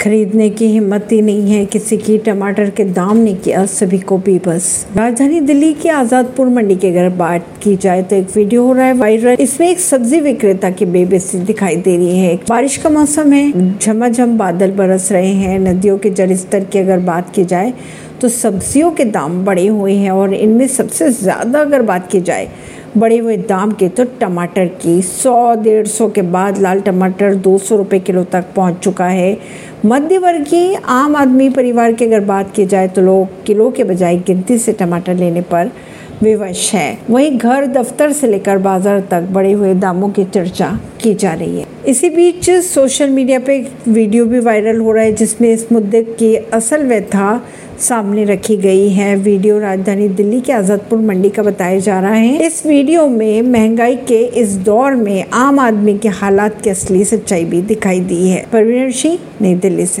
खरीदने की हिम्मत ही नहीं है। किसी की टमाटर के दाम ने किया सभी को बेबस। राजधानी दिल्ली की आजादपुर मंडी की अगर बात की जाए तो एक वीडियो हो रहा है वायरल। इसमें एक सब्ज़ी विक्रेता की बेबसी दिखाई दे रही है। बारिश का मौसम है। झमाझम बादल बरस रहे हैं। नदियों के जल स्तर की अगर बात की जाए तो सब्जियों के दाम बढ़े हुए हैं और इनमें सबसे ज़्यादा अगर बात की जाए बढ़े हुए दाम के तो टमाटर की सौ, डेढ़ सौ के बाद लाल टमाटर दो सौ रुपये किलो तक पहुँच चुका है। मध्यवर्गीय आम आदमी परिवार की अगर बात की जाए तो लोग किलो के बजाय गिनती से टमाटर लेने पर विवश है। वहीं घर दफ्तर से लेकर बाज़ार तक बढ़े हुए दामों की चर्चा की जा रही है। इसी बीच सोशल मीडिया पे एक वीडियो भी वायरल हो रहा है, जिसमें इस मुद्दे की असल व्यथा सामने रखी गई है। वीडियो राजधानी दिल्ली के आजादपुर मंडी का बताया जा रहा है। इस वीडियो में महँगाई के इस दौर में आम आदमी के हालात की असली सच्चाई भी दिखाई दी है। परवीन सिंह, नई दिल्ली से।